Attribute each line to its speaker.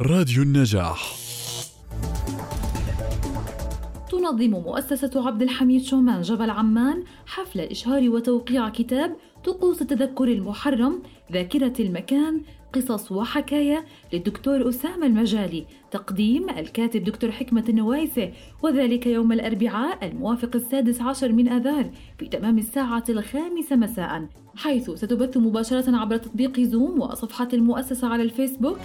Speaker 1: راديو النجاح.
Speaker 2: تنظم مؤسسة عبد الحميد شومان جبل عمان حفل إشهار وتوقيع كتاب طقوس التذكر المحرم ذاكرة المكان قصص وحكاية للدكتور أسامة المجالي تقديم الكاتب دكتور حكمة النوايسة وذلك يوم الأربعاء الموافق السادس عشر من آذار في تمام الساعة الخامسة مساء حيث ستبث مباشرة عبر تطبيق زوم وصفحة المؤسسة على الفيسبوك.